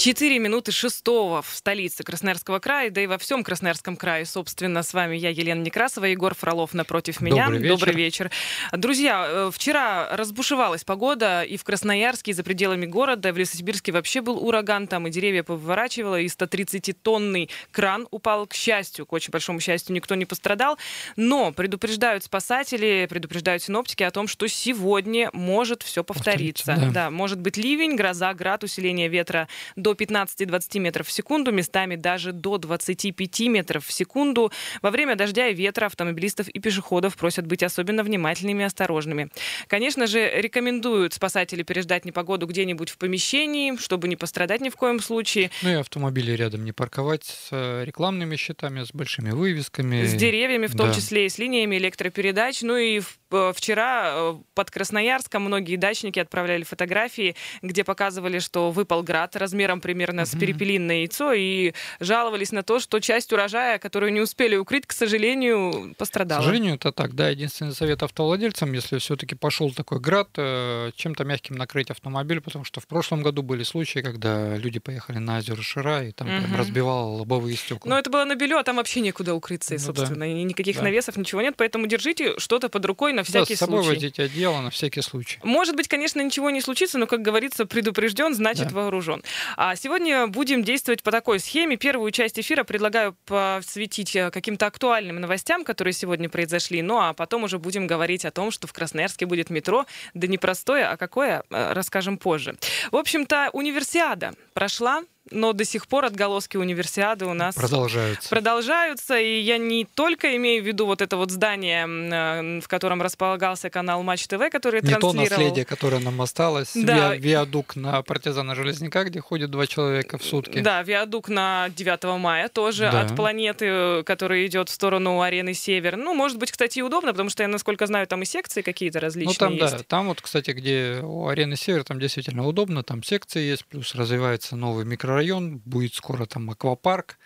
Четыре минуты шестого в столице Красноярского края, да и во всем Красноярском крае, собственно, с вами я, Елена Некрасова, Егор Фролов напротив меня. Добрый вечер. Добрый вечер. Друзья, э, вчера разбушевалась погода и в Красноярске, и за пределами города. В Лесосибирске вообще был ураган, там и деревья повыворачивало, и 130-тонный кран упал, к счастью, к очень большому счастью, никто не пострадал. Но предупреждают спасатели, предупреждают синоптики о том, что сегодня может все повториться. Повторится, да. да, может быть ливень, гроза, град, усиление ветра до 15-20 метров в секунду, местами даже до 25 метров в секунду. Во время дождя и ветра автомобилистов и пешеходов просят быть особенно внимательными и осторожными. Конечно же, рекомендуют спасатели переждать непогоду где-нибудь в помещении, чтобы не пострадать ни в коем случае. Ну и автомобили рядом не парковать с э, рекламными щитами, с большими вывесками. С деревьями, в том Да. числе и с линиями электропередач. Ну и в- вчера э, под Красноярском многие дачники отправляли фотографии, где показывали, что выпал град размером примерно с перепелиное яйцо, и жаловались на то, что часть урожая, которую не успели укрыть, к сожалению, К пострадала. сожалению, это так. Да, единственный совет автовладельцам, если все-таки пошел такой град, э, чем-то мягким накрыть автомобиль, потому что в прошлом году были случаи, когда люди поехали на озеро Шира, и там Мгм. разбивало лобовые стекла. Но это было на белю, а там вообще некуда укрыться, Ну да. собственно, и никаких Да. навесов, ничего нет, поэтому держите что-то под рукой на да, всякий с собой случай. возите одеяло на всякий случай. Может быть, конечно, ничего не случится, но, как говорится, предупрежден, значит Да. вооружен. А сегодня будем действовать по такой схеме. Первую часть эфира предлагаю посвятить э, каким-то актуальным новостям, которые сегодня произошли. Ну а потом уже будем говорить о том, что в Красноярске будет метро. Да не простое, а какое, э, расскажем позже. В общем-то, универсиада прошла, но до сих пор отголоски универсиады у нас Продолжаются. продолжаются, и я не только имею в виду вот это вот здание, э, в котором располагался канал Матч ТВ, который Не то транслировал. наследие, которое нам осталось. Да. Виа- Виадук на партизана Железняка, где ходят два человека в сутки. Да, виадук на 9 мая тоже Да. от планеты, э, который идет в сторону арены Север. Ну, может быть, кстати, и удобно, потому что я, насколько знаю, там и секции какие-то различные Ну там, есть. да, там вот, кстати, где у арены Север, там действительно удобно, там секции есть, плюс развивается новый микрорайон, будет скоро там аквапарк.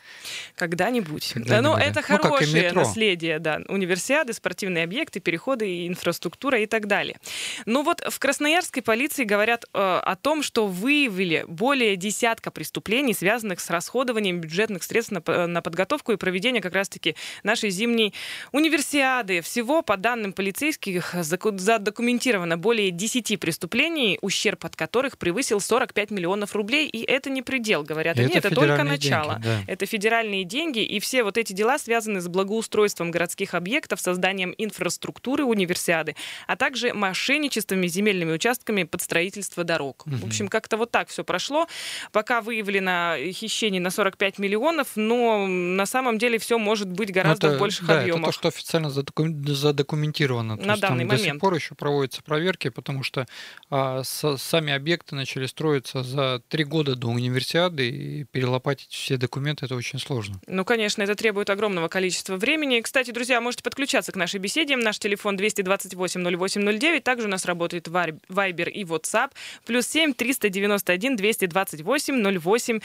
Когда-нибудь. Ну, да. это Ну, как и хорошее наследие, да. Универсиады, спортивные объекты, переходы, и инфраструктура и так далее. Ну вот в Красноярской полиции говорят э, о том, что выявили более десятка преступлений, связанных с расходованием бюджетных средств на, п- на подготовку и проведение как раз-таки нашей зимней универсиады. Всего, по данным полицейских, задокументировано более 10 преступлений, ущерб от которых превысил 45 миллионов рублей. И это не предел, говорят И они, это, только федеральные начало. деньги, да. Это федеральные деньги, и все вот эти дела связаны с благоустройством городских объектов, созданием инфраструктуры универсиады, а также мошенничествами, земельными участками под строительство дорог. В Мгм. общем, как-то вот так все прошло. Пока выявлено хищение на 45 миллионов, но на самом деле все может быть Ну, гораздо это- в больших да, объемах. это то, что официально задоку- задокументировано. То На есть там данный До сих момент. пор еще проводятся проверки, потому что а, со- сами объекты начали строиться за три года до универсиады, и перелопатить все документы это очень сложно. Ну, конечно, это требует огромного количества времени. Кстати, друзья, можете подключаться к нашей беседе. Наш телефон 228-08-09. Также у нас работает Вайбер и WhatsApp. Плюс 7 391 228 08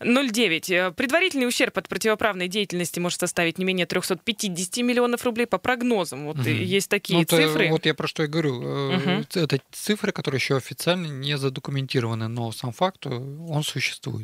09. Э, Предварительный ущерб от противоправной деятельности может составить не менее 350 миллионов рублей по прогнозам. Вот э, есть такие Ну, цифры. Вот я про что и говорю. Мгм. Это цифры, которые еще официально не задокументированы, но сам факт, э, он существует.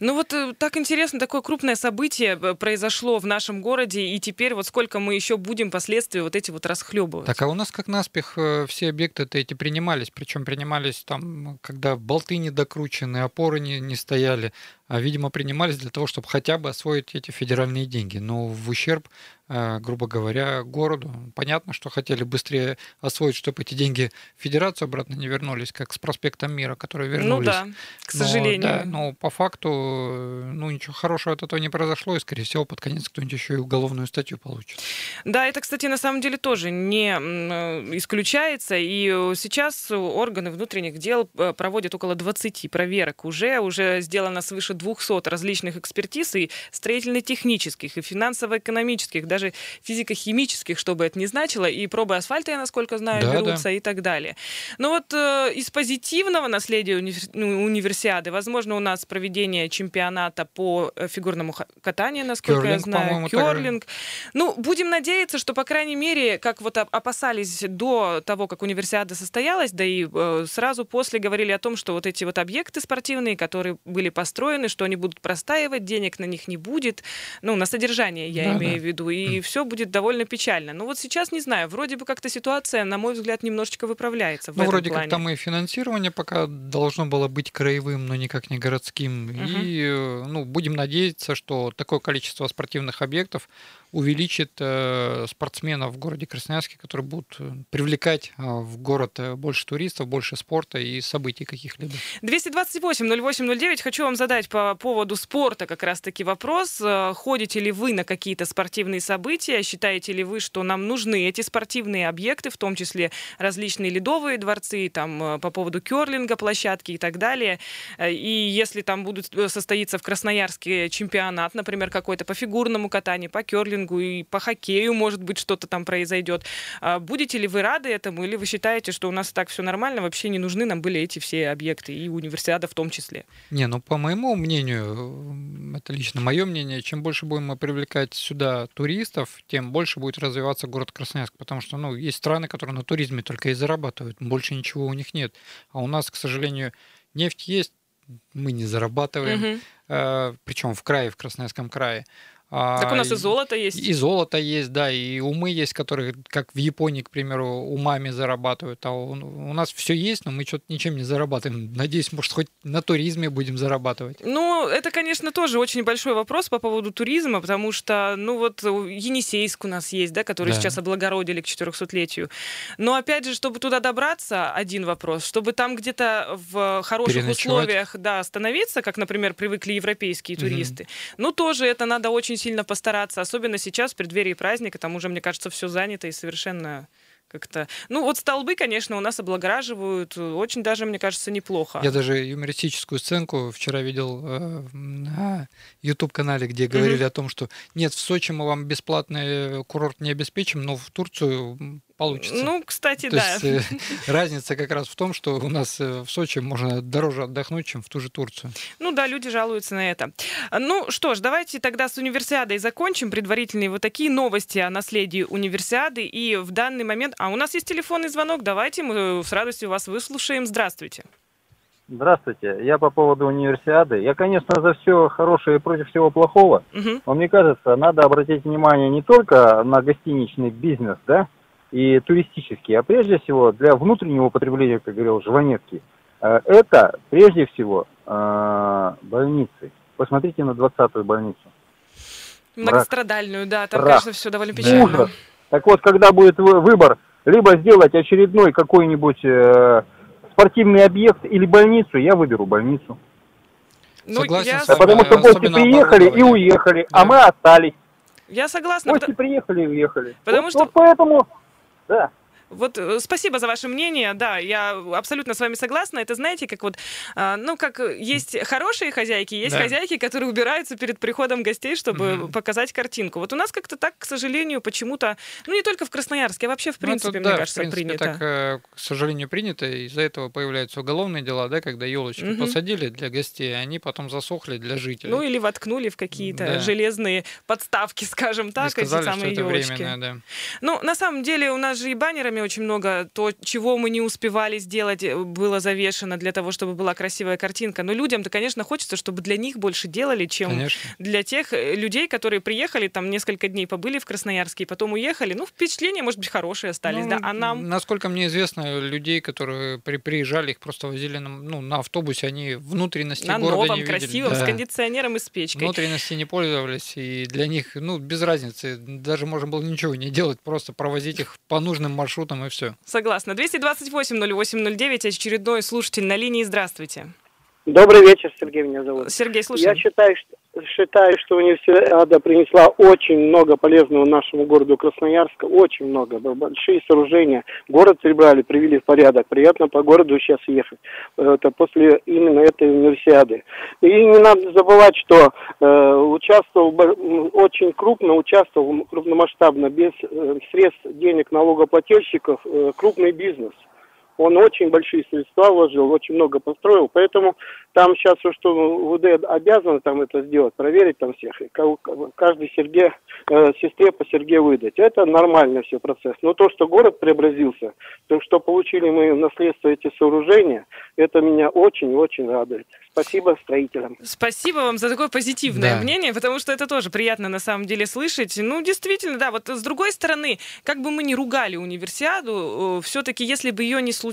Ну вот э, так интересно, такое крупное событие э, произошло в нашем городе, и теперь вот сколько мы еще будем последствия вот эти вот расхлебывать. Так, а у нас как наспех э, все объекты-то эти принимались, причем принимались там, когда болты не докручены, опоры не, не стояли, видимо, принимались для того, чтобы хотя бы освоить эти федеральные деньги, но в ущерб, э, грубо говоря, городу. Понятно, что хотели быстрее освоить, чтобы эти деньги в федерацию обратно не вернулись, как с проспектом Мира, которые вернулись. Ну да, к Но, сожалению. да, но по факту, э, ну, ничего хорошего от этого не произошло, и, скорее всего, под конец кто-нибудь еще и уголовную статью получит. Да, это, кстати, на самом деле тоже не э, исключается. И э, сейчас органы внутренних дел э, проводят около 20 проверок уже. Уже сделано свыше 200 различных экспертиз и строительно-технических, и финансово-экономических, даже физико-химических, что бы это ни значило, и пробы асфальта, я насколько знаю, да, берутся да. и так далее. Но вот э, из позитивного наследия уни- ну, универсиады, возможно, у нас проведение чемпионата по э, фигурному катанию, насколько Керлинг, я знаю, керлинг. Ну, будем надеяться, что, по крайней мере, как вот опасались до того, как универсиада состоялась, да и э, сразу после говорили о том, что вот эти вот объекты спортивные, которые были построены, что они будут простаивать, денег на них не будет, ну, на содержание я да, имею да. в виду, и mm. все будет довольно печально. Но вот сейчас, не знаю, вроде бы как-то ситуация, на мой взгляд, немножечко выправляется в Ну, вроде плане. как там и финансирование пока должно было быть краевым, но никак не городским. Uh-huh. И, э, ну, будем надеяться, что такое количество спортивных объектов увеличит э, спортсменов в городе Красноярске, которые будут э, привлекать э, в город больше туристов, больше спорта и событий каких-либо. 228-08-09. Хочу вам задать по поводу спорта как раз-таки вопрос. Ходите ли вы на какие-то спортивные события? Считаете ли вы, что нам нужны эти спортивные объекты, в том числе различные ледовые дворцы, там по поводу керлинга, площадки и так далее? И если там будут состоиться в Красноярске чемпионат, например, какой-то по фигурному катанию, по керлингу, керлингу, и по хоккею, может быть, что-то там произойдет. А будете ли вы рады этому, или вы считаете, что у нас так все нормально, вообще не нужны нам были эти все объекты, и универсиада в том числе? Не, ну, по моему мнению, это лично мое мнение, чем больше будем мы привлекать сюда туристов, тем больше будет развиваться город Красноярск, потому что, ну, есть страны, которые на туризме только и зарабатывают, больше ничего у них нет. А у нас, к сожалению, нефть есть, мы не зарабатываем, угу. э, причем в крае, в Красноярском крае. Так у нас и золото есть. И золото есть, да, и умы есть, которые, как в Японии, к примеру, умами зарабатывают. А у, у нас все есть, но мы что-то ничем не зарабатываем. Надеюсь, может, хоть на туризме будем зарабатывать. Ну, это, конечно, тоже очень большой вопрос по поводу туризма, потому что, ну вот, Енисейск у нас есть, да, который да. сейчас облагородили к 400-летию. Но, опять же, чтобы туда добраться, один вопрос. Чтобы там где-то в хороших условиях, да, остановиться, как, например, привыкли европейские туристы, mm ну, тоже это надо очень сильно постараться, особенно сейчас, в преддверии праздника, там уже, мне кажется, все занято и совершенно как-то... Ну, вот столбы, конечно, у нас облагораживают очень даже, мне кажется, неплохо. Я даже юмористическую сценку вчера видел э, на YouTube-канале, где говорили mm-hmm. о том, что нет, в Сочи мы вам бесплатный курорт не обеспечим, но в Турцию получится. Ну, кстати, То да. Есть, э, разница как раз в том, что у нас э, в Сочи можно дороже отдохнуть, чем в ту же Турцию. Ну да, люди жалуются на это. Ну что ж, давайте тогда с универсиадой закончим. Предварительные вот такие новости о наследии универсиады. И в данный момент... А у нас есть телефонный звонок. Давайте мы с радостью вас выслушаем. Здравствуйте. Здравствуйте. Я по поводу универсиады. Я, конечно, за все хорошее и против всего плохого. Угу. Но мне кажется, надо обратить внимание не только на гостиничный бизнес, да, и туристические, а прежде всего для внутреннего употребления, как говорил Жванецкий, э, это прежде всего э, больницы. Посмотрите на 20-ю больницу. Многострадальную, да, там, Рак. конечно, все довольно печально. Ужас. Так вот, когда будет выбор, либо сделать очередной какой-нибудь э, спортивный объект или больницу, я выберу больницу. Ну, Согласен я... с вами, Потому что гости приехали и уехали, а да. а мы остались. Я согласна. Гости потому... приехали и уехали. Потому вот, что... Вот поэтому да. Вот э, спасибо за ваше мнение. Да, я абсолютно с вами согласна. Это знаете, как вот, а, ну, как есть хорошие хозяйки, есть да. хозяйки, которые убираются перед приходом гостей, чтобы угу. показать картинку. Вот у нас как-то так, к сожалению, почему-то, ну, не только в Красноярске, а вообще, в принципе, ну, это, мне да, кажется, в принципе, принято. так, э, к сожалению, принято. Из-за этого появляются уголовные дела, да, когда елочки угу. посадили для гостей, а они потом засохли для жителей. Ну, или воткнули в какие-то да. железные подставки, скажем так, сказали, эти самые елочки. Да. Ну, на самом деле, у нас же и баннерами программе очень много то, чего мы не успевали сделать, э, было завешено для того, чтобы была красивая картинка. Но людям-то, конечно, хочется, чтобы для них больше делали, чем конечно. для тех э, людей, которые приехали, там несколько дней побыли в Красноярске и потом уехали. Ну, впечатления, может быть, хорошие остались, ну, да? А нам... Насколько мне известно, людей, которые при, приезжали, их просто возили на, ну, на автобусе, они внутренности на города новом, не красивом, видели. с кондиционером и с печкой. Внутренности не пользовались, и для них, ну, без разницы, даже можно было ничего не делать, просто провозить их по нужным маршрутам и все. Согласна Согласна. 228-08-09, очередной слушатель на линии. Здравствуйте. Добрый вечер, Сергей меня зовут. Сергей, слушаем. Я считаю, что, считаю, что универсиада принесла очень много полезного нашему городу Красноярска, очень много, большие сооружения. Город прибрали, привели в порядок, приятно по городу сейчас ехать. Это после именно этой универсиады. И не надо забывать, что э, участвовал, очень крупно участвовал, крупномасштабно, без э, средств денег налогоплательщиков, э, крупный бизнес он очень большие средства вложил, очень много построил, поэтому там сейчас что ВД обязан там это сделать, проверить там всех, и каждой Сергея, э, сестре по Сергею выдать. Это нормальный все процесс. Но то, что город преобразился, то, что получили мы наследство эти сооружения, это меня очень-очень радует. Спасибо строителям. Спасибо вам за такое позитивное да. мнение, потому что это тоже приятно на самом деле слышать. Ну, действительно, да, вот с другой стороны, как бы мы ни ругали универсиаду, э, все-таки если бы ее не случилось,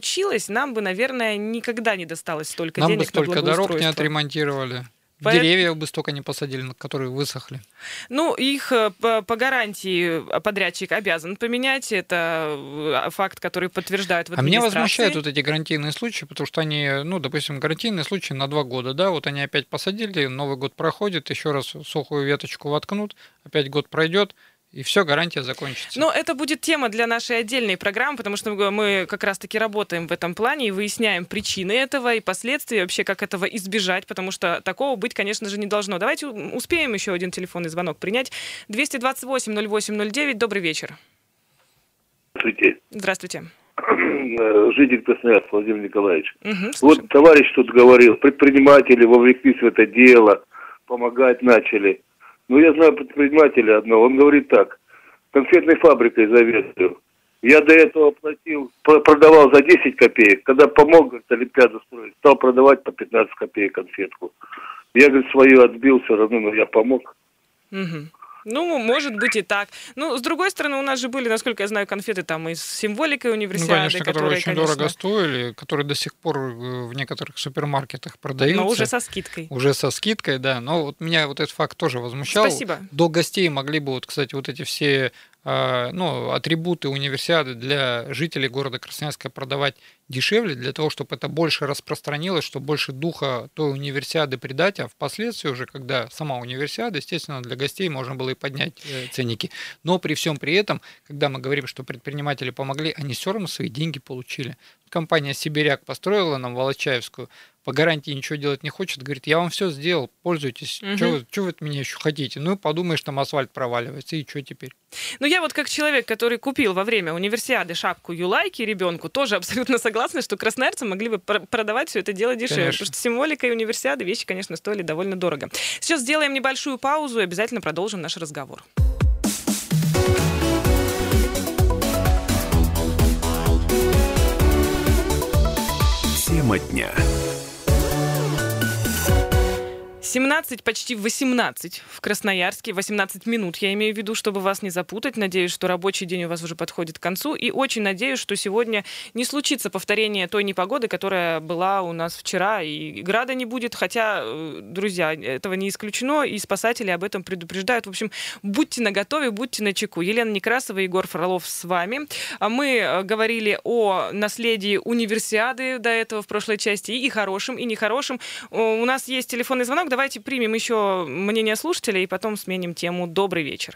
нам бы, наверное, никогда не досталось столько нам денег бы столько на дорог не отремонтировали. По... Деревья бы столько не посадили, которые высохли. Ну, их э, по, по гарантии подрядчик обязан поменять. Это э, факт, который подтверждают в А меня возмущают вот эти гарантийные случаи, потому что они, ну, допустим, гарантийные случаи на два года, да, вот они опять посадили, Новый год проходит, еще раз сухую веточку воткнут, опять год пройдет, и все, гарантия закончится. Но это будет тема для нашей отдельной программы, потому что мы как раз-таки работаем в этом плане и выясняем причины этого и последствия, вообще как этого избежать, потому что такого быть, конечно же, не должно. Давайте успеем еще один телефонный звонок принять. 228-08-09, добрый вечер. Здравствуйте. Здравствуйте. Житель Красноярска Владимир Николаевич. Угу, вот товарищ тут говорил, предприниматели вовлеклись в это дело, помогать начали. Ну, я знаю предпринимателя одного, он говорит так, конфетной фабрикой заведую. Я до этого платил, продавал за 10 копеек. Когда помог, говорит, Олимпиаду строить, стал продавать по 15 копеек конфетку. Я, говорит, свою отбил все равно, но я помог. Угу. Ну, может быть и так. Ну, с другой стороны, у нас же были, насколько я знаю, конфеты там и с символикой универсиады. Ну, конечно, которые, которые очень конечно... дорого стоили, которые до сих пор э, в некоторых супермаркетах продаются. Но уже со скидкой. Уже со скидкой, да. Но вот меня вот этот факт тоже возмущал. Спасибо. До гостей могли бы, вот, кстати, вот эти все ну, атрибуты универсиады для жителей города Красноярска продавать дешевле, для того, чтобы это больше распространилось, чтобы больше духа той универсиады придать, а впоследствии уже, когда сама универсиада, естественно, для гостей можно было и поднять э, ценники. Но при всем при этом, когда мы говорим, что предприниматели помогли, они все равно свои деньги получили. Компания «Сибиряк» построила нам Волочаевскую по гарантии ничего делать не хочет, говорит, я вам все сделал, пользуйтесь, угу. что вы от меня еще хотите? Ну, подумаешь, там асфальт проваливается, и что теперь? Ну, я вот как человек, который купил во время универсиады шапку Юлайки ребенку, тоже абсолютно согласна, что красноярцы могли бы продавать все это дело дешевле, конечно. потому что символика и универсиады вещи, конечно, стоили довольно дорого. Сейчас сделаем небольшую паузу и обязательно продолжим наш разговор. Тема дня. 17, почти 18 в Красноярске. 18 минут, я имею в виду, чтобы вас не запутать. Надеюсь, что рабочий день у вас уже подходит к концу. И очень надеюсь, что сегодня не случится повторение той непогоды, которая была у нас вчера. И града не будет. Хотя, э, друзья, этого не исключено. И спасатели об этом предупреждают. В общем, будьте наготове, будьте на чеку. Елена Некрасова, Егор Фролов с вами. А мы э, говорили о наследии универсиады до этого в прошлой части. И хорошим, и нехорошим. У нас есть телефонный звонок. Давай давайте примем еще мнение слушателей и потом сменим тему. Добрый вечер.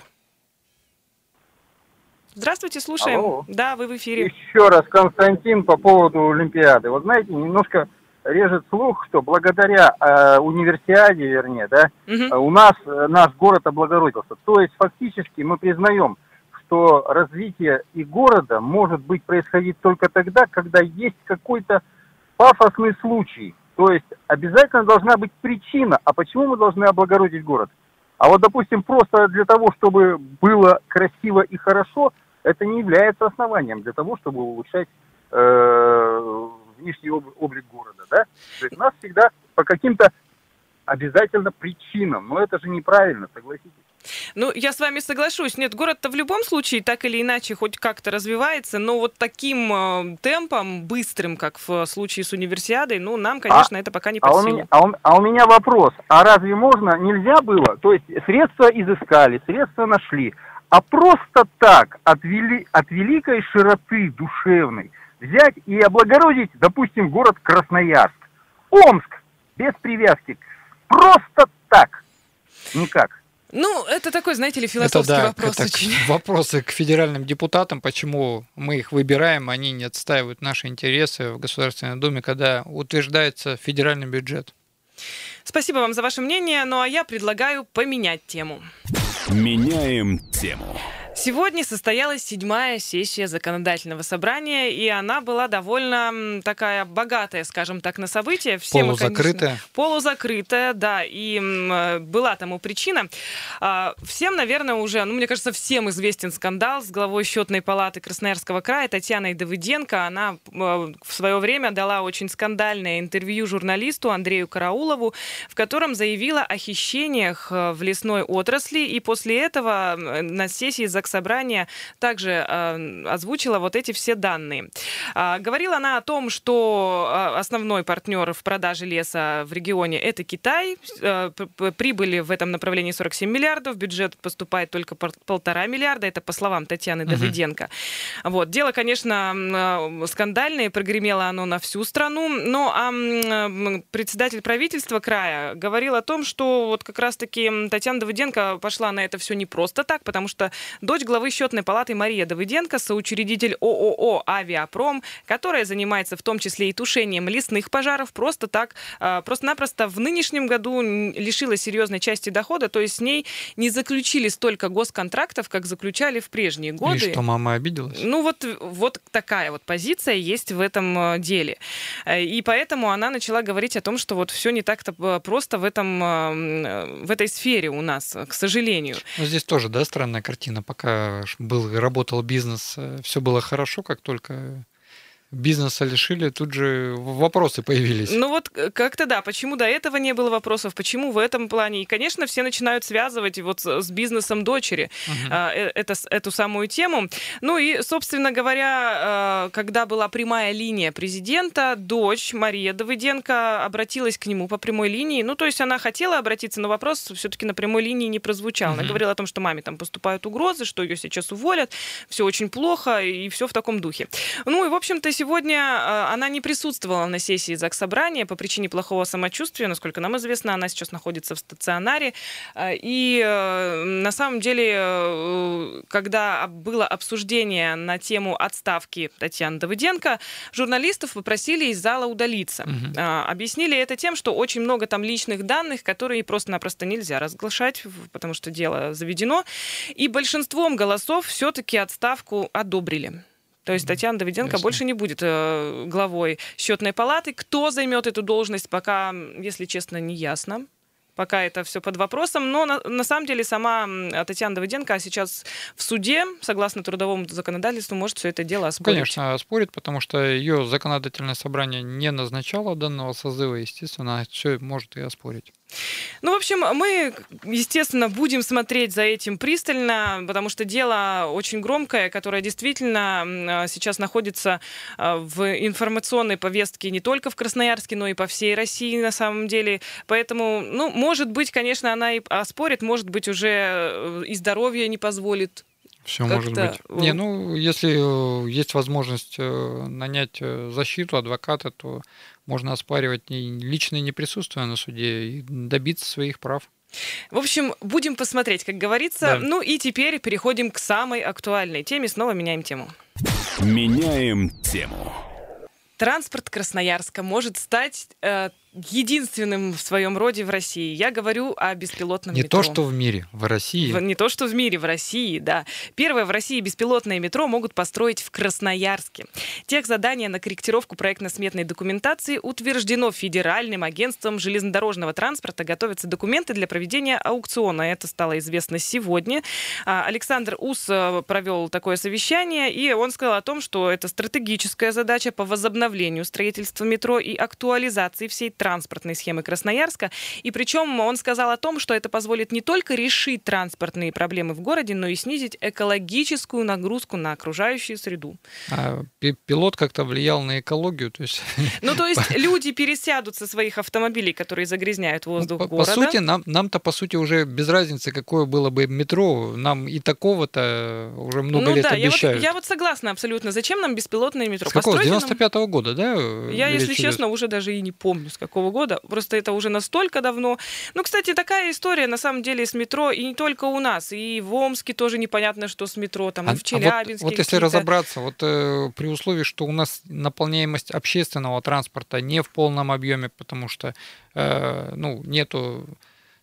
Здравствуйте, слушаем. Алло. Да, вы в эфире. Еще раз, Константин, по поводу Олимпиады. Вот знаете, немножко режет слух, что благодаря э, универсиаде, вернее, да, угу. у нас э, наш город облагородился. То есть фактически мы признаем, что развитие и города может быть происходить только тогда, когда есть какой-то пафосный случай, то есть обязательно должна быть причина, а почему мы должны облагородить город? А вот, допустим, просто для того, чтобы было красиво и хорошо, это не является основанием для того, чтобы улучшать э, внешний облик города. Да? То есть нас всегда по каким-то обязательно причинам, но это же неправильно, согласитесь. Ну, я с вами соглашусь. Нет, город-то в любом случае так или иначе хоть как-то развивается, но вот таким э, темпом, быстрым, как в случае с универсиадой, ну, нам, конечно, а, это пока не а силу. У меня, а, у, а у меня вопрос. А разве можно, нельзя было? То есть средства изыскали, средства нашли, а просто так от, вели, от великой широты душевной взять и облагородить, допустим, город Красноярск, Омск, без привязки, просто так – Никак. Ну, это такой, знаете ли, философский это, да, вопрос это очень. Вопросы к федеральным депутатам, почему мы их выбираем, они не отстаивают наши интересы в Государственной Думе, когда утверждается федеральный бюджет. Спасибо вам за ваше мнение, ну а я предлагаю поменять тему. Меняем тему. Сегодня состоялась седьмая сессия законодательного собрания, и она была довольно такая богатая, скажем так, на события. Все полузакрытая. Мы, конечно, полузакрытая, да, и э, была тому причина. А, всем, наверное, уже, ну, мне кажется, всем известен скандал с главой счетной палаты Красноярского края Татьяной Давыденко. Она э, в свое время дала очень скандальное интервью журналисту Андрею Караулову, в котором заявила о хищениях э, в лесной отрасли, и после этого на сессии Заксобрания также э, озвучила вот эти все данные. Э, говорила она о том, что э, основной партнер в продаже леса в регионе это Китай. Э, прибыли в этом направлении 47 миллиардов, бюджет поступает только полтора миллиарда, это по словам Татьяны угу. Давыденко. Вот. Дело, конечно, скандальное, прогремело оно на всю страну, но а председатель правительства края говорил о том, что вот как раз-таки Татьяна Давыденко пошла на это все не просто так, потому что дочь главы счетной палаты Мария Давыденко, соучредитель ООО «Авиапром», которая занимается в том числе и тушением лесных пожаров, просто так, а, просто-напросто в нынешнем году лишила серьезной части дохода, то есть с ней не заключили столько госконтрактов, как заключали в прежние годы. И что, мама обиделась? Ну вот, вот такая вот позиция есть в этом э, деле. Э, и поэтому она начала говорить о том, что вот все не так-то э, просто в, этом, в этой сфере у нас, к сожалению. Но здесь тоже, да, странная картина пока был, работал бизнес, э, все было хорошо, как только бизнеса лишили, тут же вопросы появились. Ну вот э, как-то да, почему до этого не было вопросов, почему в этом плане. И, конечно, все начинают связывать вот с бизнесом дочери uh-huh. это, эту самую тему. Ну и, собственно говоря, когда была прямая линия президента, дочь Мария Давыденко обратилась к нему по прямой линии. Ну, то есть она хотела обратиться, но вопрос все-таки на прямой линии не прозвучал. Uh-huh. Она говорила о том, что маме там поступают угрозы, что ее сейчас уволят, все очень плохо и все в таком духе. Ну и, в общем-то, сегодня э, она не присутствовала на сессии Заксобрания по причине плохого самочувствия. Насколько нам известно, она сейчас находится в стационаре. Э, и э, на самом деле, когда было обсуждение на тему отставки Татьяны Давыденко, журналистов попросили из зала удалиться. Угу. Объяснили это тем, что очень много там личных данных, которые просто-напросто нельзя разглашать, потому что дело заведено. И большинством голосов все-таки отставку одобрили. То есть Татьяна Давиденко Ясно. больше не будет э, главой счетной палаты. Кто займет эту должность, пока, если честно, не ясно пока это все под вопросом. Но на, на самом деле сама Татьяна Давыденко сейчас в суде, согласно трудовому законодательству, может все это дело оспорить. Конечно, оспорит, потому что ее законодательное собрание не назначало данного созыва, естественно, все может и оспорить. Ну, в общем, мы, естественно, будем смотреть за этим пристально, потому что дело очень громкое, которое действительно сейчас находится а, в информационной повестке не только в Красноярске, но и по всей России на самом деле. Поэтому, ну, может быть, конечно, она и оспорит, может быть, уже э, и здоровье не позволит все может быть. Не, ну, если э, есть возможность э, нанять защиту адвоката, то можно оспаривать личное неприсутствие на суде и добиться своих прав. В общем, будем посмотреть, как говорится. Да. Ну и теперь переходим к самой актуальной теме. Снова меняем тему. Меняем тему. Транспорт Красноярска может стать э, единственным в своем роде в России. Я говорю о беспилотном не метро. Не то, что в мире, в России. В, не то, что в мире, в России, да. Первое в России беспилотное метро могут построить в Красноярске. Тех задание на корректировку проектно-сметной документации утверждено Федеральным агентством железнодорожного транспорта. Готовятся документы для проведения аукциона. Это стало известно сегодня. А, Александр Ус э, провел такое совещание, и он сказал о том, что это стратегическая задача по возобновлению строительства метро и актуализации всей транспортной схемы Красноярска. И причем он сказал о том, что это позволит не только решить транспортные проблемы в городе, но и снизить экологическую нагрузку на окружающую среду. А пилот как-то влиял на экологию? То есть... Ну, то есть люди пересядут со своих автомобилей, которые загрязняют ну, воздух ну, по, города. По сути, нам, нам-то, по сути, уже без разницы, какое было бы метро. Нам и такого-то уже много ну, лет да, обещают. Я вот, я вот согласна абсолютно. Зачем нам беспилотное метро? С какого? С 95-го года, да? Я, если честно, уже даже и не помню, с какого какого года. Просто это уже настолько давно. Ну, кстати, такая история на самом деле с метро, и не только у нас, и в Омске тоже непонятно, что с метро, там, а, и в Челябинске. А вот, вот если разобраться, вот э, при условии, что у нас наполняемость общественного транспорта не в полном объеме, потому что, э, ну, нету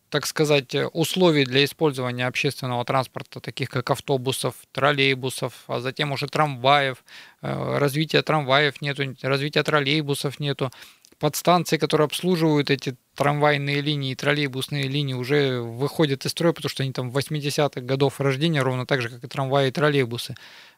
так сказать, условий для использования общественного транспорта, таких как автобусов, троллейбусов, а затем уже трамваев, э, развития трамваев нету, развития троллейбусов нету, подстанции, которые обслуживают эти трамвайные линии, троллейбусные линии уже выходят из строя, потому что они там 80-х годов рождения, ровно так же, как и трамваи и троллейбусы.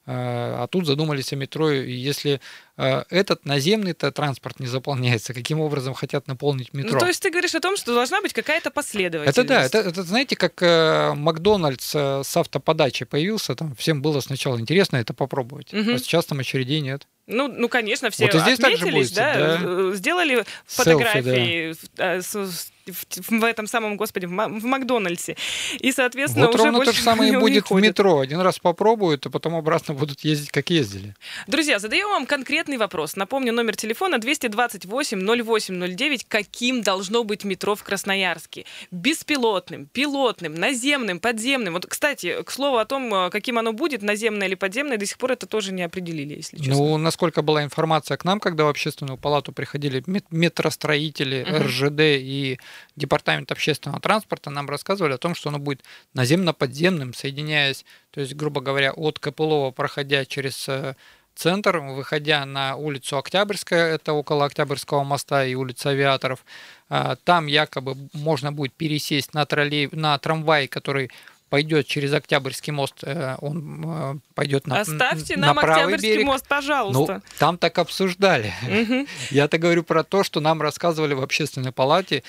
Э, а тут задумались о метро, и если э, этот наземный -то транспорт не заполняется, каким образом хотят наполнить метро? Ну, то есть ты говоришь о том, что должна быть какая-то последовательность. Это да, это, это знаете, как э, Макдональдс с автоподачей появился, там всем было сначала интересно это попробовать, угу. а сейчас там очередей нет. Ну, ну, конечно, все вот отметились, да, да, сделали фотографии Селфи, да. с, в, в этом самом, господи, в, в Макдональдсе. И, соответственно, вот уже ровно больше то же самое и будет в метро. Один раз попробуют, а потом обратно будут ездить, как ездили. Друзья, задаю вам конкретный вопрос. Напомню, номер телефона 228-08-09. Каким должно быть метро в Красноярске? Беспилотным, пилотным, наземным, подземным. Вот, кстати, к слову о том, э, каким оно будет, наземное или подземное, до сих пор это тоже не определили, если честно. Ну, насколько была информация к нам, когда в общественную палату приходили метростроители, uh-huh. РЖД и департамент общественного транспорта нам рассказывали о том, что оно будет наземно-подземным, соединяясь, то есть, грубо говоря, от Копылова, проходя через э, центр, выходя на улицу Октябрьская, это около Октябрьского моста и улица Авиаторов, э, там якобы можно будет пересесть на, троллей, на трамвай, который пойдет через Октябрьский мост, э, он э, пойдет на Оставьте на нам правый Октябрьский берег. мост, пожалуйста. Ну, там так обсуждали. Я-то говорю про то, что нам рассказывали в общественной палате.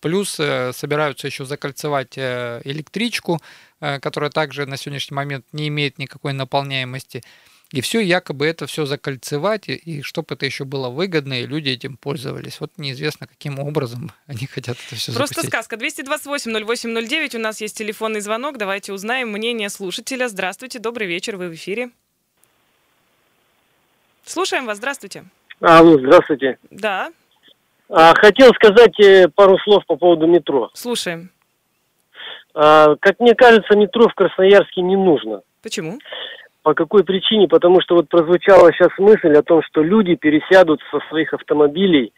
Плюс э, собираются еще закольцевать электричку, которая также на сегодняшний момент не имеет никакой наполняемости. И все якобы это все закольцевать, и, чтобы это еще было выгодно, и люди этим пользовались. Вот неизвестно, каким образом они хотят это все Просто запустить. сказка. 228-08-09, у нас есть телефонный звонок, давайте узнаем мнение слушателя. Здравствуйте, добрый вечер, вы в эфире. Слушаем вас, здравствуйте. Алло, здравствуйте. Да. А, хотел сказать э, пару слов по поводу метро. Слушаем. А, как мне кажется, метро в Красноярске не нужно. Почему? По какой причине? Потому что вот прозвучала сейчас мысль о том, что люди пересядут со своих автомобилей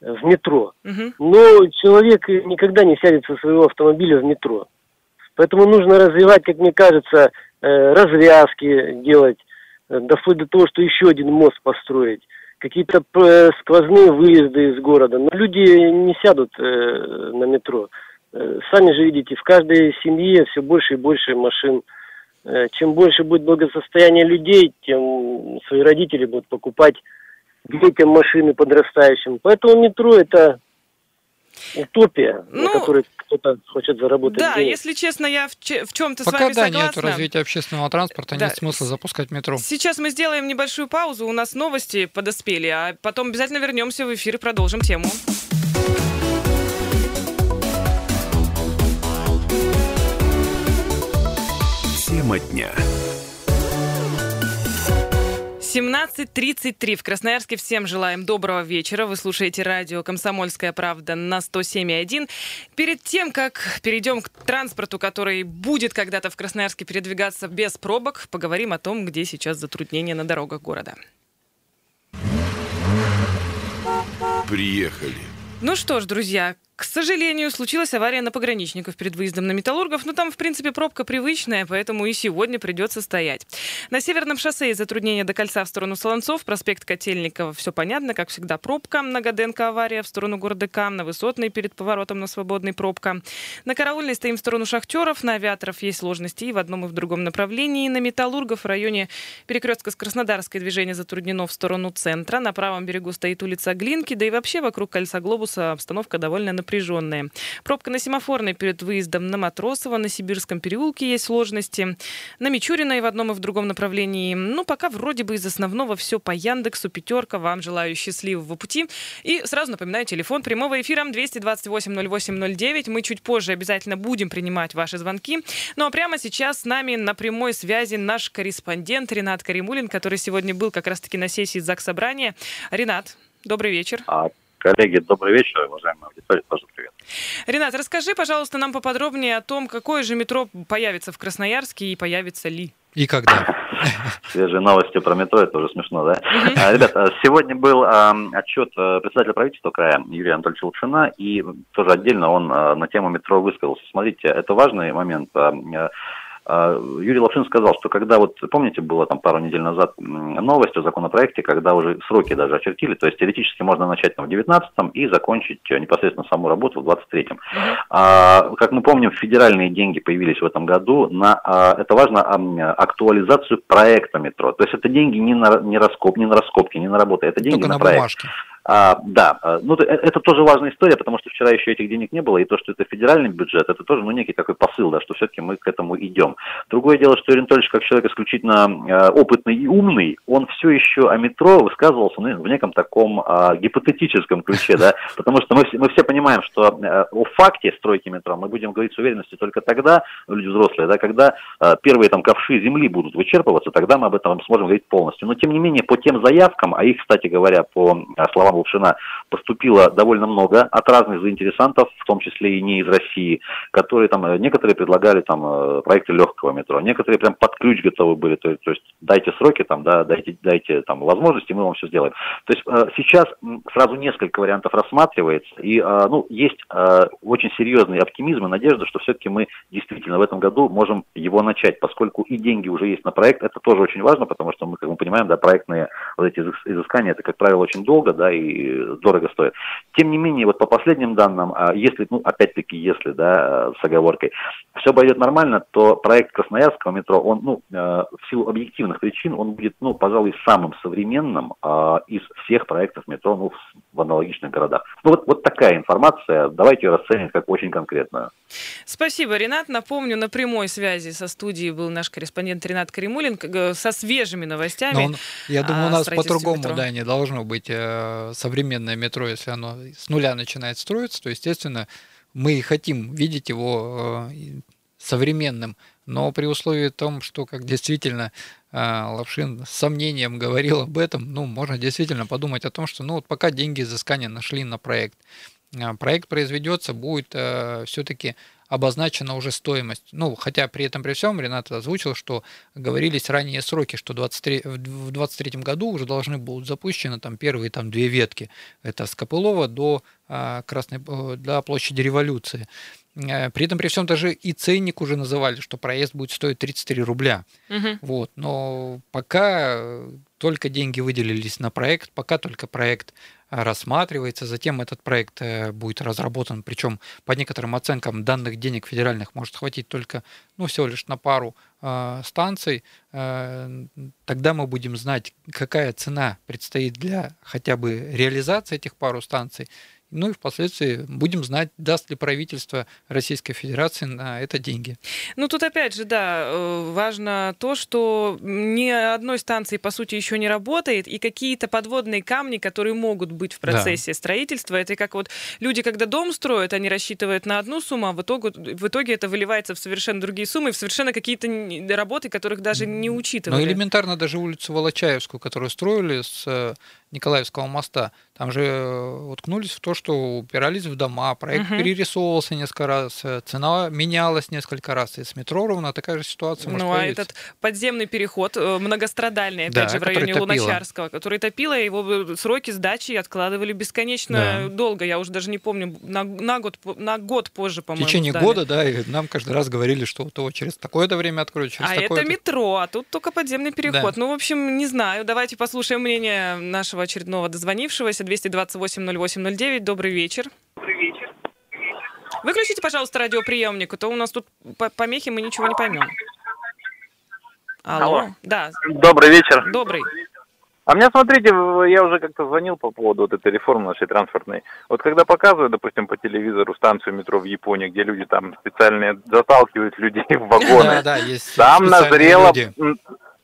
в метро. Угу. Но человек никогда не сядет со своего автомобиля в метро. Поэтому нужно развивать, как мне кажется, э, развязки делать, э, вплоть до того, что еще один мост построить, какие-то э, сквозные выезды из города. Но люди не сядут на метро. Сами же видите, в каждой семье все больше и больше машин. Э, чем больше будет благосостояние людей, тем свои родители будут покупать детям машины подрастающим. Поэтому метро это утопия, ну, на которой кто-то хочет заработать Да, денег. если честно, я в, в чем-то Пока с вами да, согласна. нет развития общественного транспорта, да. нет смысла запускать метро. Сейчас мы сделаем небольшую паузу, у нас новости подоспели, а потом обязательно вернемся в эфир и продолжим тему. Тема дня. 17.33 в Красноярске. Всем желаем доброго вечера. Вы слушаете радио «Комсомольская правда» на 107.1. Перед тем, как перейдем к транспорту, который будет когда-то в Красноярске передвигаться без пробок, поговорим о том, где сейчас затруднения на дорогах города. Приехали. Ну что ж, друзья, к сожалению, случилась авария на пограничников перед выездом на Металлургов, но там, в принципе, пробка привычная, поэтому и сегодня придется стоять. На Северном шоссе из затруднения до кольца в сторону Солонцов, проспект Котельникова, все понятно, как всегда, пробка. На Годенко авария в сторону города Кам, на Высотной перед поворотом на Свободной пробка. На Караульной стоим в сторону Шахтеров, на Авиаторов есть сложности и в одном и в другом направлении. На Металлургов в районе перекрестка с Краснодарской движение затруднено в сторону центра. На правом берегу стоит улица Глинки, да и вообще вокруг кольца Глобуса обстановка довольно напряженная напряженные. Пробка на Семафорной перед выездом на Матросово, на Сибирском переулке есть сложности. На Мичурина и в одном и в другом направлении. Ну, пока вроде бы из основного все по Яндексу. Пятерка. Вам желаю счастливого пути. И сразу напоминаю, телефон прямого эфира 228 08 09. Мы чуть позже обязательно будем принимать ваши звонки. Ну а прямо сейчас с нами на прямой связи наш корреспондент Ренат Каримулин, который сегодня был как раз-таки на сессии ЗАГС Собрания. Ренат, добрый вечер. А, коллеги, добрый вечер, уважаемые аудитория, тоже привет. Ренат, расскажи, пожалуйста, нам поподробнее о том, какое же метро появится в Красноярске и появится ли. И когда? Свежие новости про метро, это уже смешно, да? А, ребят, а, сегодня был а, отчет э, председателя правительства края Юрия Анатольевича Лучина, и тоже отдельно он а, на тему метро высказался. Смотрите, это важный момент. А, Юрий Лапшин сказал, что когда вот, помните, было там пару недель назад новость о законопроекте, когда уже сроки даже очертили, то есть теоретически можно начать там в 19-м и закончить э, непосредственно саму работу в 23-м. А, как мы помним, федеральные деньги появились в этом году на, а, это важно, а, актуализацию проекта метро. То есть это деньги не на, не раскоп, не на раскопки, не на работу, это деньги Только на, на проект. Бумажке. А, да, а, ну это тоже важная история, потому что вчера еще этих денег не было, и то, что это федеральный бюджет, это тоже ну, некий такой посыл, да, что все-таки мы к этому идем. Другое дело, что Юрий как человек исключительно э, опытный и умный, он все еще о метро высказывался ну, в неком таком э, гипотетическом ключе, да, потому что мы, мы все понимаем, что э, о факте стройки метро мы будем говорить с уверенностью только тогда, люди взрослые, да, когда э, первые там ковши земли будут вычерпываться, тогда мы об этом сможем говорить полностью. Но тем не менее, по тем заявкам, а их, кстати говоря, по словам Лапшина поступило довольно много от разных заинтересантов, в том числе и не из России, которые там, э, некоторые предлагали там э, проекты легкого метро, некоторые прям под ключ готовы были, то, то есть дайте сроки там, да, дайте, дайте там возможности, мы вам все сделаем. То есть э, сейчас сразу несколько вариантов рассматривается, и ну, есть очень серьезный оптимизм и надежда, что все-таки мы действительно в этом году можем его начать, поскольку и деньги уже есть на проект, это тоже очень важно, потому что мы, как мы понимаем, да, проектные вот эти изыскания, это, как правило, очень долго, да, и дорого стоит. Тем не менее, вот по последним данным, а, если, ну, опять-таки, если, да, с оговоркой, все пойдет нормально, то проект Красноярского метро, он, ну, э, в силу объективных причин, он будет, ну, пожалуй, самым современным а, из всех проектов метро, ну, в аналогичных городах. Ну, вот, вот такая информация, давайте ее расценим как очень конкретную. Спасибо, Ренат. Напомню, на прямой связи со студией был наш корреспондент Ренат Каримулин со свежими новостями. он, я думаю, у нас по-другому, да, не должно быть э, современное метро, если оно с нуля начинает строиться, то, естественно, мы и хотим видеть его э, современным, но при условии том, что как действительно э, Лапшин с сомнением говорил об этом, ну, можно действительно подумать о том, что ну вот пока деньги изыскания нашли на проект, э, проект произведется, будет все-таки обозначена уже стоимость. Ну, хотя при этом при всем Ренат озвучил, что говорились ранее сроки, что 23, в 2023 году уже должны будут запущены там первые там две ветки. Это с Копылова до а, Красной, э, до площади Революции. Э, при этом при всем даже и ценник уже называли, что проезд будет стоить 33 рубля. Угу. Вот. Но пока только деньги выделились на проект, пока только проект рассматривается, затем этот проект э, будет разработан, причем по некоторым оценкам данных денег федеральных может хватить только ну, всего лишь на пару э, станций, э, тогда мы будем знать, какая цена предстоит для хотя бы реализации этих пару станций, ну и впоследствии будем знать, даст ли правительство Российской Федерации на это деньги. Ну тут опять же, да, э, важно то, что ни одной станции, по сути, еще не работает, и какие-то подводные камни, которые могут быть в процессе да. строительства, это как вот люди, когда дом строят, они рассчитывают на одну сумму, а в итоге, в итоге это выливается в совершенно другие суммы, в совершенно какие-то работы, которых даже не учитывали. Ну элементарно даже улицу Волочаевскую, которую строили с э, Николаевского моста, там же э, уткнулись в то, что упирались в дома, проект угу. перерисовывался несколько раз, э, цена менялась несколько раз, и с метро ровно такая же ситуация может Ну, а появиться. этот подземный переход, э, многострадальный, опять да, же, в районе топило. Луначарского, который топило, его сроки сдачи откладывали бесконечно да. долго, я уже даже не помню, на, на, год, на год позже, по-моему, В течение сдали. года, да, и нам каждый раз говорили, что то через такое-то время откроют, через А это метро, а тут только подземный переход. Да. Ну, в общем, не знаю, давайте послушаем мнение нашего очередного дозвонившегося 228-0809. Добрый вечер. Добрый вечер. Выключите, пожалуйста, радиоприемник, а то у нас тут помехи, мы ничего не поймем. Алло. Алло. Да. Добрый вечер. Добрый. А меня, смотрите, я уже как-то звонил по поводу вот этой реформы нашей транспортной. Вот когда показывают, допустим, по телевизору станцию метро в Японии, где люди там специально заталкивают людей в вагоны, да, да, есть там назрело,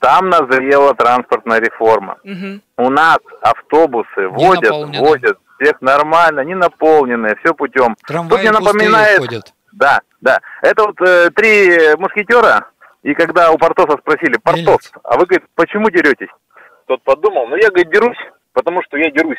там назрела транспортная реформа. Угу. У нас автобусы водят, водят, всех нормально, не наполненные, все путем. Трамваи Тут мне напоминает... Ходят. Да, да. Это вот э, три мушкетера, и когда у Портоса спросили, Портос, а вы, говорит, почему деретесь? Тот подумал, ну я, говорит, дерусь, потому что я дерусь.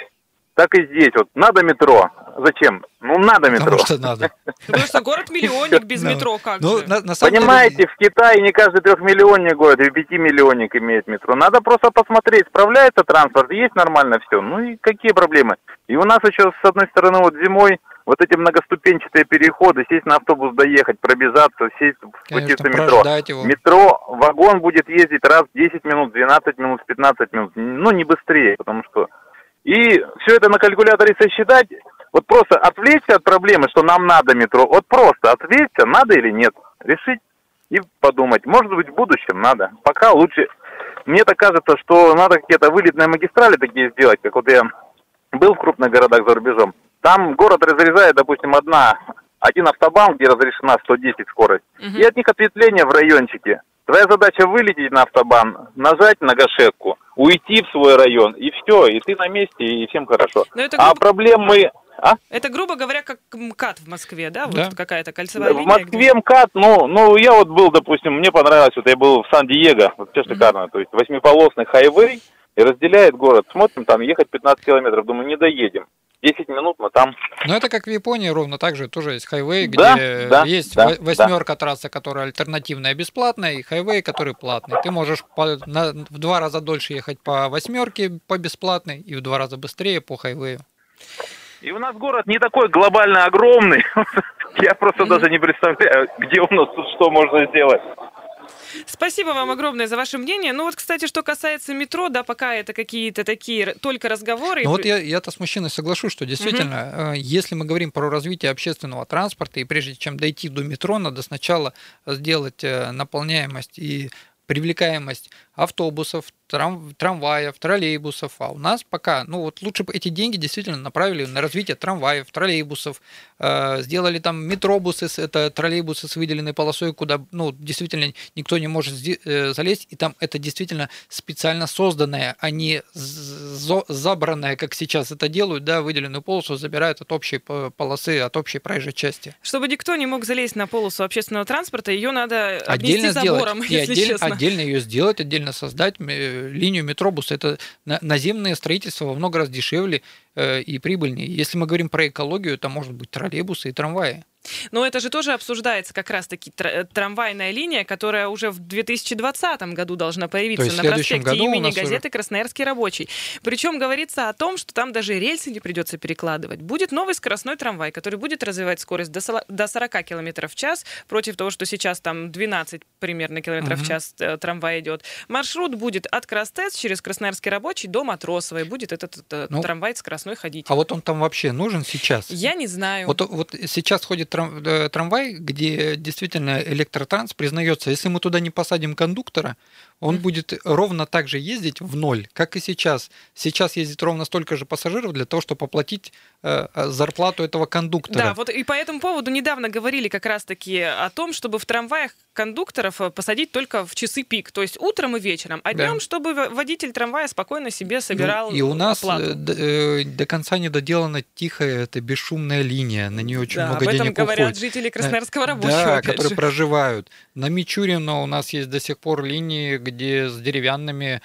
Так и здесь. Вот надо метро. Зачем? Ну, надо метро. Потому что надо. Потому что город-миллионник без метро как ну, же. Понимаете, в Китае не каждый трехмиллионник город, и пятимиллионник имеет метро. Надо просто посмотреть, справляется транспорт, есть нормально все. Ну и какие проблемы? И у нас еще, с одной стороны, вот зимой вот эти многоступенчатые переходы, сесть на автобус, доехать, пробежаться, сесть спуститься в метро. Его. Метро, вагон будет ездить раз в 10 минут, 12 минут, 15 минут, ну не быстрее, потому что... И все это на калькуляторе сосчитать, вот просто отвлечься от проблемы, что нам надо метро, вот просто отвлечься, надо или нет, решить и подумать. Может быть, в будущем надо. Пока лучше... Мне так кажется, что надо какие-то вылетные магистрали такие сделать, как вот я был в крупных городах за рубежом. Там город разрезает, допустим, одна, один автобан, где разрешена 110 скорость, угу. и от них ответвление в райончике. Твоя задача вылететь на автобан, нажать на гашетку, уйти в свой район, и все, и ты на месте, и всем хорошо. Это а проблемы... А? Это, грубо говоря, как МКАД в Москве, да? да. Вот какая-то кольцевая в линия. В Москве где... МКАД, ну, ну, я вот был, допустим, мне понравилось, вот я был в Сан-Диего, вот все шикарно, mm-hmm. то есть восьмиполосный хайвей, и разделяет город. Смотрим, там ехать 15 километров, думаю, не доедем. 10 минут мы там. Ну, это как в Японии ровно так же, тоже есть хайвей, да, где да, есть да, восьмерка да. трасса, которая альтернативная бесплатная, и хайвей, который платный. Ты можешь по, на, в два раза дольше ехать по восьмерке по бесплатной и в два раза быстрее по хайвею. И у нас город не такой глобально огромный. Я просто даже не представляю, где у нас тут что можно сделать. Спасибо вам огромное за ваше мнение. Ну вот, кстати, что касается метро, да, пока это какие-то такие только разговоры. Ну вот я, я-то с мужчиной соглашусь, что действительно, угу. если мы говорим про развитие общественного транспорта, и прежде чем дойти до метро, надо сначала сделать э, наполняемость и привлекаемость автобусов, трам, трамваев, троллейбусов. А у нас пока, ну вот лучше бы эти деньги действительно направили на развитие трамваев, троллейбусов, э, сделали там метробусы, это троллейбусы с выделенной полосой, куда, ну, действительно никто не может э, залезть, и там это действительно специально созданное, а не забранное, как сейчас это делают, да, выделенную полосу забирают от общей полосы, от общей проезжей части. Чтобы никто не мог залезть на полосу общественного транспорта, ее надо отдельно забором, сделать. И отдель, отдельно ее сделать, отдельно создать линию метробуса. Это наземное строительство во много раз дешевле э, и прибыльнее. Если мы говорим про экологию, это может быть троллейбусы и трамваи. Но это же тоже обсуждается как раз-таки э, трамвайная линия, которая уже в 2020 году должна появиться на проспекте имени газеты уже... «Красноярский рабочий». Причем говорится о том, что там даже рельсы не придется перекладывать. Будет новый скоростной трамвай, который будет развивать скорость до 40 км в час против того, что сейчас там 12 примерно километров угу. в час э, трамвай идет. Маршрут будет от Крастец через Красноярский рабочий до Матросовой. Будет этот, этот ну, трамвай скоростной ходить. А вот он там вообще нужен сейчас? Я не знаю. Вот, вот сейчас ходит трам, э, трамвай, где действительно электротранс признается, если мы туда не посадим кондуктора, он mm-hmm. будет ровно так же ездить в ноль, как и сейчас. Сейчас ездит ровно столько же пассажиров для того, чтобы оплатить э, э, зарплату этого кондуктора. Да, вот и по этому поводу недавно говорили как раз-таки о том, чтобы в трамваях кондукторов э, посадить только в часы пик, то есть утром и вечером, а днем, да. чтобы водитель трамвая спокойно себе собирал ну, И у нас оплату. До, э, до конца не доделана тихая, это бесшумная линия, на нее очень да, много денег уходит. об этом говорят жители Красноярского рабочего. Да, которые же. проживают. На Мичурина у нас есть до сих пор линии, где с деревянными Э,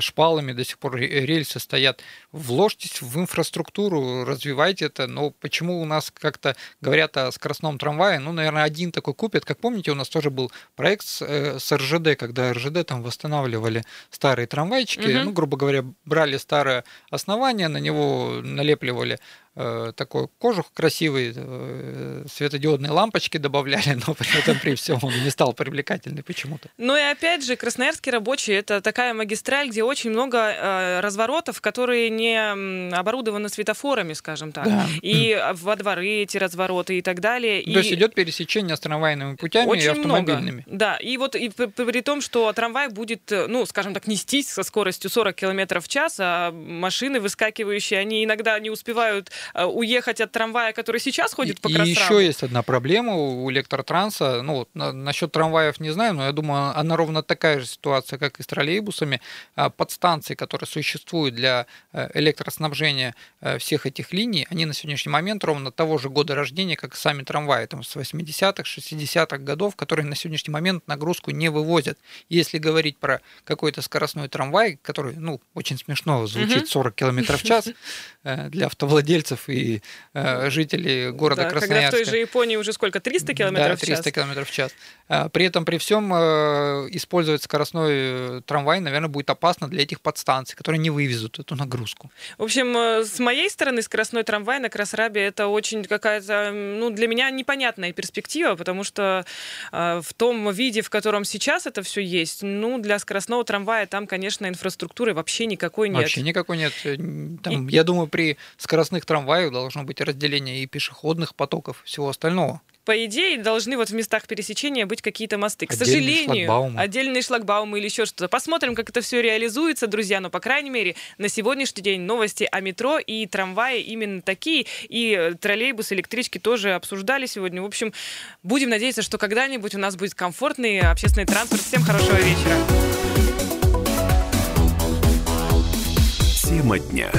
шпалами, до сих пор рельсы стоят. Вложьтесь в инфраструктуру, развивайте это. Но почему у нас как-то говорят о скоростном трамвае? Ну, наверное, один такой купят. Как помните, у нас тоже был проект с, э, с РЖД, когда РЖД там восстанавливали старые трамвайчики. Угу. Ну, грубо говоря, брали старое основание, на него налепливали э, такой кожух красивый, э, светодиодные лампочки добавляли, но при этом при всем он не стал привлекательный почему-то. Ну и опять же, Красноярский рабочий это такая магистраль, где очень много э, разворотов, которые не оборудованы светофорами, скажем так. Да. И во дворы эти развороты и так далее. То и... есть идет пересечение с трамвайными путями очень и автомобильными. Много. Да, и вот и при том, что трамвай будет, э, ну, скажем так, нестись со скоростью 40 км в час, а машины выскакивающие, они иногда не успевают э, уехать от трамвая, который сейчас ходит по И еще есть одна проблема у электротранса. Ну, на, насчет трамваев не знаю, но я думаю, она ровно такая же ситуация, как и с троллейбусами. А подстанции, которые существуют для э, электроснабжения э, всех этих линий, они на сегодняшний момент ровно того же года рождения, как и сами трамваи, там, с 80-х, 60-х годов, которые на сегодняшний момент нагрузку не вывозят. Если говорить про какой-то скоростной трамвай, который, ну, очень смешно звучит, 40 км в час э, для автовладельцев и жителей города да, Красноярска. Когда в той же Японии уже сколько, 300 км да, в час? 300 км в час. При этом, при всем, использовать скоростной трамвай, наверное, будет опасно для этих подстанций, которые не вывезут эту нагрузку. В общем, э, с моей стороны, скоростной трамвай на Красрабе это очень какая-то, ну, для меня непонятная перспектива, потому что э, в том виде, в котором сейчас это все есть, ну, для скоростного трамвая там, конечно, инфраструктуры вообще никакой нет. Вообще никакой нет. Э, там, и... Я думаю, при скоростных трамваях должно быть разделение и пешеходных потоков, всего остального по идее, должны вот в местах пересечения быть какие-то мосты. К отдельные сожалению, шлагбаумы. отдельные шлагбаумы или еще что-то. Посмотрим, как это все реализуется, друзья. Но, по крайней мере, на сегодняшний день новости о метро и трамвае именно такие. И э, троллейбусы, электрички тоже обсуждали сегодня. В общем, будем надеяться, что когда-нибудь у нас будет комфортный общественный транспорт. Всем хорошего вечера. Тема дня.